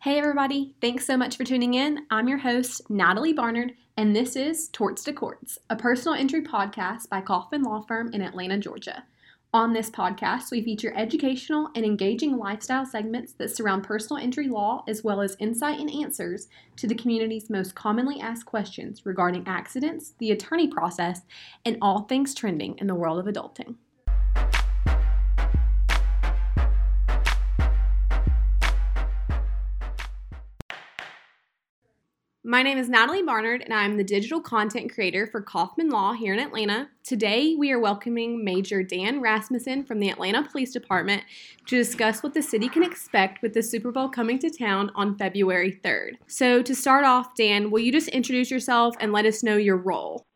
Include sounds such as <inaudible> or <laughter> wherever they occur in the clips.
Hey, everybody. Thanks so much for tuning in. I'm your host, Natalie Barnard, and this is Torts to Courts, a personal injury podcast by Kaufman Law Firm in Atlanta, Georgia. On this podcast, we feature educational and engaging lifestyle segments that surround personal injury law, as well as insight and answers to the community's most commonly asked questions regarding accidents, the attorney process, and all things trending in the world of adulting. My name is Natalie Barnard, and I'm the digital content creator for Kaufman Law here in Atlanta. Today, we are welcoming Major Dan Rasmussen from the Atlanta Police Department to discuss what the city can expect with the Super Bowl coming to town on February 3rd. So, to start off, Dan, will you just introduce yourself and let us know your role?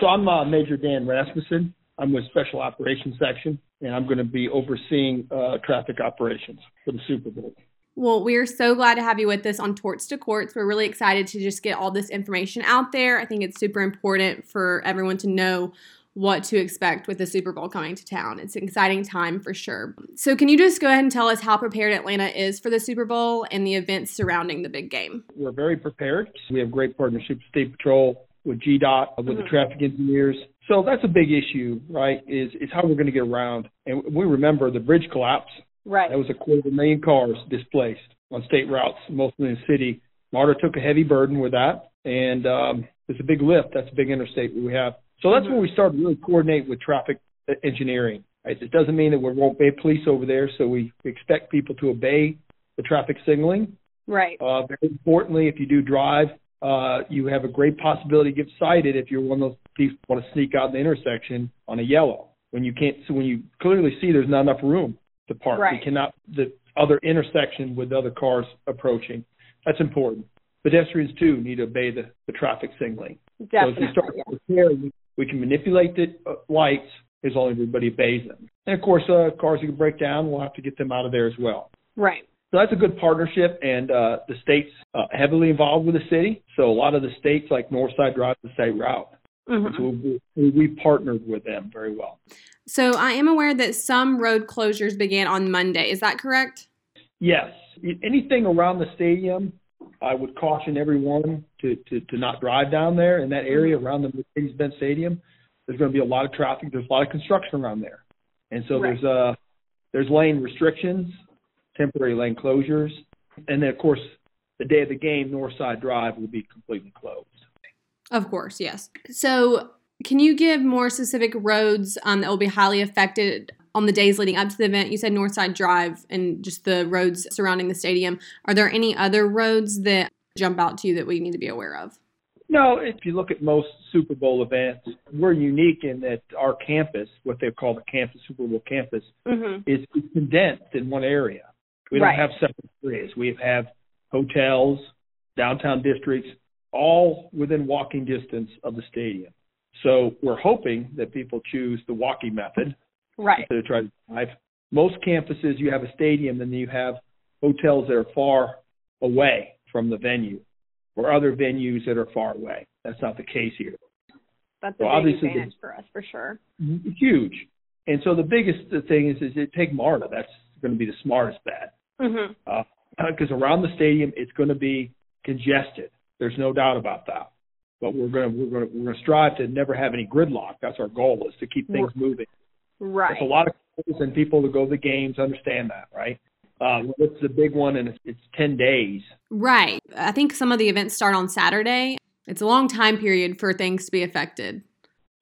So, I'm uh, Major Dan Rasmussen. I'm with Special Operations Section, and I'm going to be overseeing uh, traffic operations for the Super Bowl. Well, we are so glad to have you with us on Torts to Courts. We're really excited to just get all this information out there. I think it's super important for everyone to know what to expect with the Super Bowl coming to town. It's an exciting time for sure. So, can you just go ahead and tell us how prepared Atlanta is for the Super Bowl and the events surrounding the big game? We're very prepared. We have great partnership with State Patrol, with GDOT, with mm-hmm. the traffic engineers. So that's a big issue, right? Is is how we're going to get around. And we remember the bridge collapse Right. That was a quarter of a million cars displaced on state routes, mostly in the city. MARTA took a heavy burden with that, and um, it's a big lift. That's a big interstate we have. So that's mm-hmm. when we started to really coordinate with traffic engineering. Right? It doesn't mean that we won't be police over there, so we expect people to obey the traffic signaling. Right. Uh, very importantly, if you do drive, uh, you have a great possibility to get cited if you're one of those people who want to sneak out in the intersection on a yellow when you can't. So when you clearly see there's not enough room to park. Right. We cannot the other intersection with other cars approaching. That's important. Pedestrians too need to obey the, the traffic signaling. Definitely, so if we start yeah. we, we can manipulate the uh, lights as long as everybody obeys them. And of course, uh, cars that can break down, we'll have to get them out of there as well. Right. So that's a good partnership, and uh, the state's uh, heavily involved with the city. So a lot of the states, like Northside Drive, the state route. Mm-hmm. So we, we partnered with them very well. So I am aware that some road closures began on Monday. Is that correct? Yes. Anything around the stadium, I would caution everyone to, to, to not drive down there in that area around the Mercedes-Benz Stadium. There's going to be a lot of traffic. There's a lot of construction around there, and so right. there's uh there's lane restrictions, temporary lane closures, and then of course the day of the game, Northside Drive will be completely closed. Of course, yes. So can you give more specific roads um, that will be highly affected on the days leading up to the event? You said Northside Drive and just the roads surrounding the stadium. Are there any other roads that jump out to you that we need to be aware of? No, if you look at most Super Bowl events, we're unique in that our campus, what they call the campus, Super Bowl campus, mm-hmm. is condensed in one area. We don't have separate areas. We have hotels, downtown districts, all within walking distance of the stadium. So we're hoping that people choose the walking method right. instead of trying to drive. Most campuses, you have a stadium and you have hotels that are far away from the venue, or other venues that are far away. That's not the case here. That's so a big advantage for us, for sure. Huge. And so the biggest thing is, is it take MARTA. That's going to be the smartest bet. Because mm-hmm. uh, around the stadium, it's going to be congested. There's no doubt about that but we're going to we're going to we're going to strive to never have any gridlock. That's our goal is to keep things moving. Right. There's a lot of and people who go to the games understand that, right? Uh, it's the big one, and it's, it's ten days. Right. I think some of the events start on Saturday. It's a long time period for things to be affected.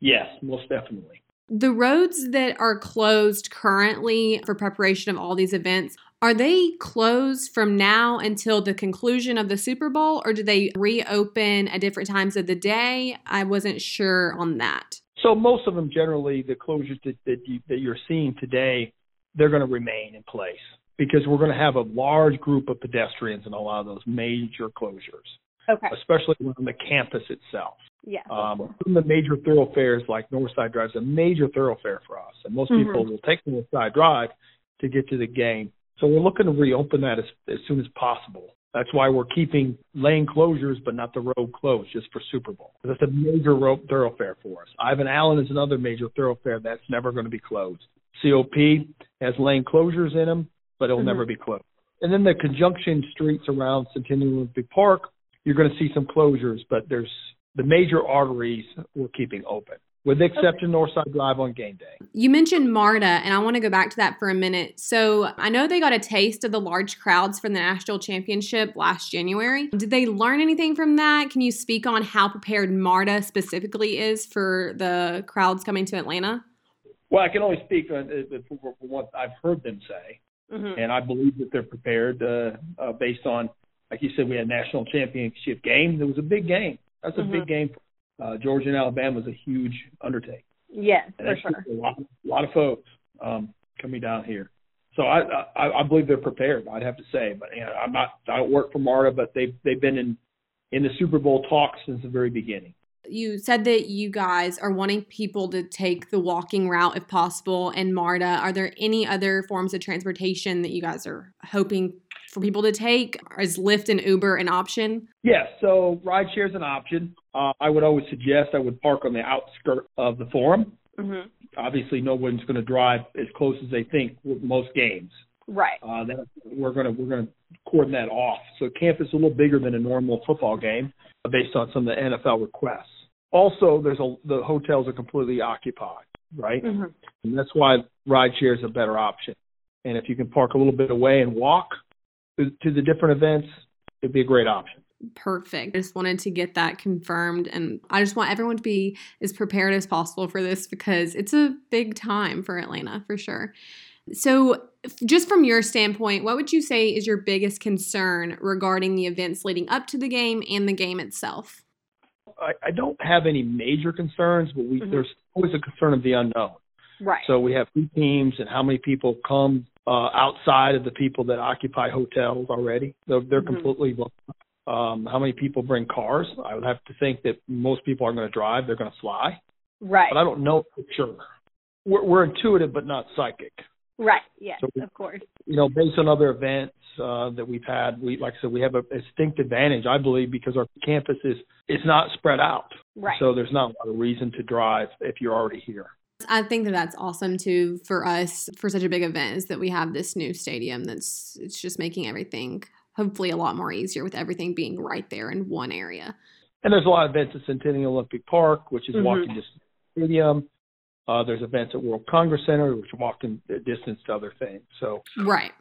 Yes, most definitely. The roads that are closed currently for preparation of all these events, are they closed from now until the conclusion of the Super Bowl, or do they reopen at different times of the day? I wasn't sure on that. So most of them, generally, the closures that that, you, that you're seeing today, they're going to remain in place because we're going to have a large group of pedestrians in a lot of those major closures. Okay. Especially on the campus itself. Yeah. Um, the major thoroughfares like Northside Drive is a major thoroughfare for us, and most mm-hmm. people will take Northside Drive to get to the game. So we're looking to reopen that as, as soon as possible. That's why we're keeping lane closures, but not the road closed, just for Super Bowl. That's a major road thoroughfare for us. Ivan Allen is another major thoroughfare that's never going to be closed. COP has lane closures in them, but it'll mm-hmm. never be closed. And then the conjunction streets around Centennial Olympic Park, you're going to see some closures, but there's the major arteries we're keeping open with the exception okay. Northside Drive on game day. You mentioned MARTA, and I want to go back to that for a minute. So I know they got a taste of the large crowds from the national championship last January. Did they learn anything from that? Can you speak on how prepared MARTA specifically is for the crowds coming to Atlanta? Well, I can only speak on, uh, for what I've heard them say, mm-hmm. and I believe that they're prepared uh, uh, based on, like you said, we had a national championship game. It was a big game. That's a mm-hmm. big game. Uh, Georgia and Alabama is a huge undertaking. Yes, and for sure. A lot, a lot of folks um, coming down here. So I, I I believe they're prepared. I'd have to say, but you know, I'm not. I don't work for MARTA, but they've they've been in in the Super Bowl talks since the very beginning. You said that you guys are wanting people to take the walking route if possible and MARTA. Are there any other forms of transportation that you guys are hoping for people to take? Is Lyft and Uber an option? Yes. So rideshare is an option. Uh, I would always suggest I would park on the outskirt of the forum. Mm-hmm. Obviously, no one's going to drive as close as they think with most games. Right. Uh, that we're going to we're going to cordon that off. So campus is a little bigger than a normal football game, based on some of the NFL requests. Also, there's a the hotels are completely occupied, right? Mm-hmm. And that's why rideshare is a better option. And if you can park a little bit away and walk to, to the different events, it'd be a great option. Perfect. I just wanted to get that confirmed. And I just want everyone to be as prepared as possible for this because it's a big time for Atlanta for sure. So, just from your standpoint, what would you say is your biggest concern regarding the events leading up to the game and the game itself? I, I don't have any major concerns, but we, mm-hmm. there's always a concern of the unknown. Right. So we have two teams and how many people come uh, outside of the people that occupy hotels already. They're, they're mm-hmm. completely um, how many people bring cars? I would have to think that most people aren't going to drive; they're going to fly. Right. But I don't know for sure. We're, we're intuitive, but not psychic. Right. Yes, so, of course. You know, based on other events uh, that we've had, we like I said, we have a distinct advantage, I believe, because our campus is it's not spread out. Right. So there's not a lot of reason to drive if you're already here. I think that that's awesome too for us for such a big event is that we have this new stadium that's it's just making everything hopefully a lot more easier with everything being right there in one area. And there's a lot of events at Centennial Olympic Park, which is mm-hmm. walking distance to the stadium. Uh, there's events at World Congress Center, which are walking distance to other things. So right.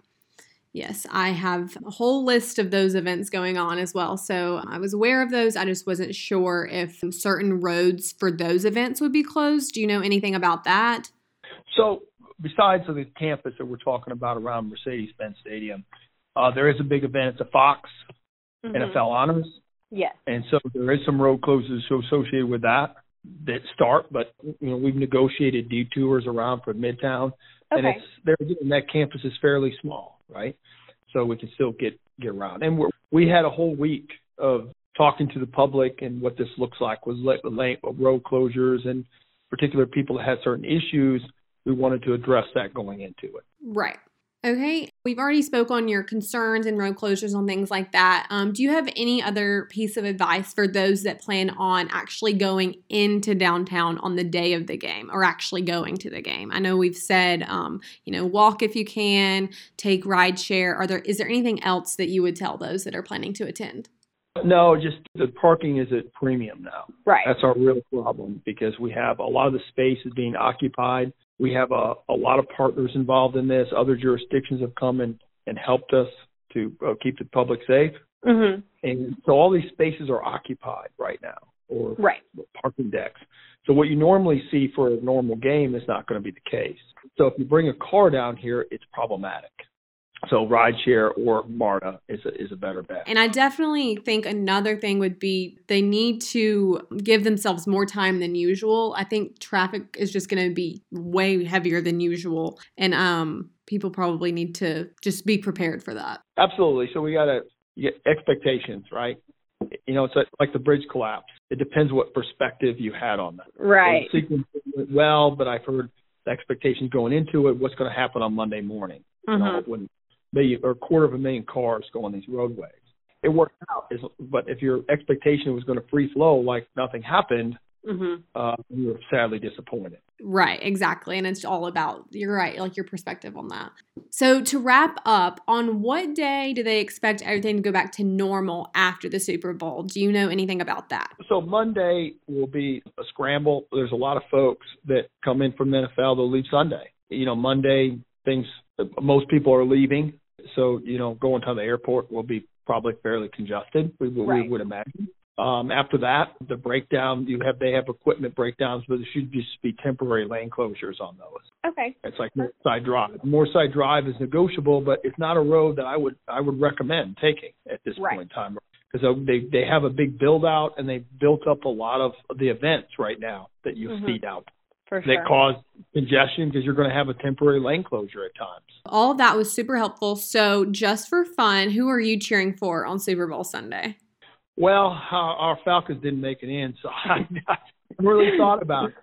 Yes, I have a whole list of those events going on as well. So I was aware of those. I just wasn't sure if certain roads for those events would be closed. Do you know anything about that? So, besides the campus that we're talking about around Mercedes Benz Stadium, uh, there is a big event. It's a Fox mm-hmm. NFL Honors. Yes. And so there is some road closures associated with that that start, but you know we've negotiated detours around for Midtown, okay. and it's there. And that campus is fairly small, right? So we can still get get around. And we're, we had a whole week of talking to the public and what this looks like was road closures and particular people that had certain issues. We wanted to address that going into it. Right. Okay, we've already spoke on your concerns and road closures and things like that. Um, do you have any other piece of advice for those that plan on actually going into downtown on the day of the game or actually going to the game? I know we've said, um, you know, walk if you can, take ride share. Are there is there anything else that you would tell those that are planning to attend? No, just the parking is at premium now. Right. That's our real problem because we have a lot of the space is being occupied we have a, a lot of partners involved in this. Other jurisdictions have come and, and helped us to uh, keep the public safe. Mm-hmm. And so all these spaces are occupied right now, or right. parking decks. So what you normally see for a normal game is not going to be the case. So if you bring a car down here, it's problematic. So rideshare or MARTA is a, is a better bet. And I definitely think another thing would be they need to give themselves more time than usual. I think traffic is just going to be way heavier than usual, and um, people probably need to just be prepared for that. Absolutely. So we got to get expectations, right? You know, it's like the bridge collapse. It depends what perspective you had on that. Right. So sequence went well, but I've heard the expectations going into it. What's going to happen on Monday morning? Mm-hmm. You know, when million or a quarter of a million cars go on these roadways. It worked out, but if your expectation was going to free flow like nothing happened, Mm-hmm. Uh, we were sadly disappointed. Right, exactly. And it's all about, you're right, like your perspective on that. So, to wrap up, on what day do they expect everything to go back to normal after the Super Bowl? Do you know anything about that? So, Monday will be a scramble. There's a lot of folks that come in from the NFL, they'll leave Sunday. You know, Monday, things, most people are leaving. So, you know, going to the airport will be probably fairly congested, we, right. would imagine. Um, after that, the breakdown you have they have equipment breakdowns, but it should just be temporary lane closures on those. Okay. It's like Northside Drive. Northside Drive is negotiable, but it's not a road that I would I would recommend taking at this right. point in time because they they have a big build out and they've built up a lot of the events right now that you mm-hmm. feed out. For that sure. cause congestion because you're going to have a temporary lane closure at times. All of that was super helpful. So, just for fun, who are you cheering for on Super Bowl Sunday? Well, our, our Falcons didn't make it in, so <laughs> I, I really thought about it.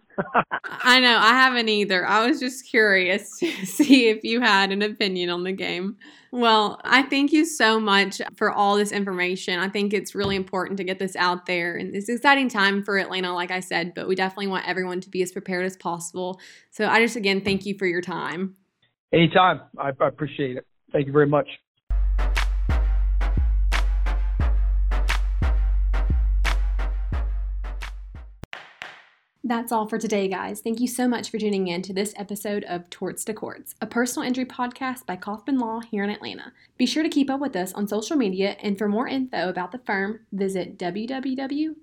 I know, I haven't either. I was just curious <laughs> to see if you had an opinion on the game. Well, I thank you so much for all this information. I think it's really important to get this out there. And it's an exciting time for Atlanta, like I said, but we definitely want everyone to be as prepared as possible. So I just, again, thank you for your time. Anytime. I, I appreciate it. Thank you very much. That's all for today, guys. Thank you so much for tuning in to this episode of Torts to Courts, a personal injury podcast by Kaufman Law here in Atlanta. Be sure to keep up with us on social media, and for more info about the firm, visit www.injury.law.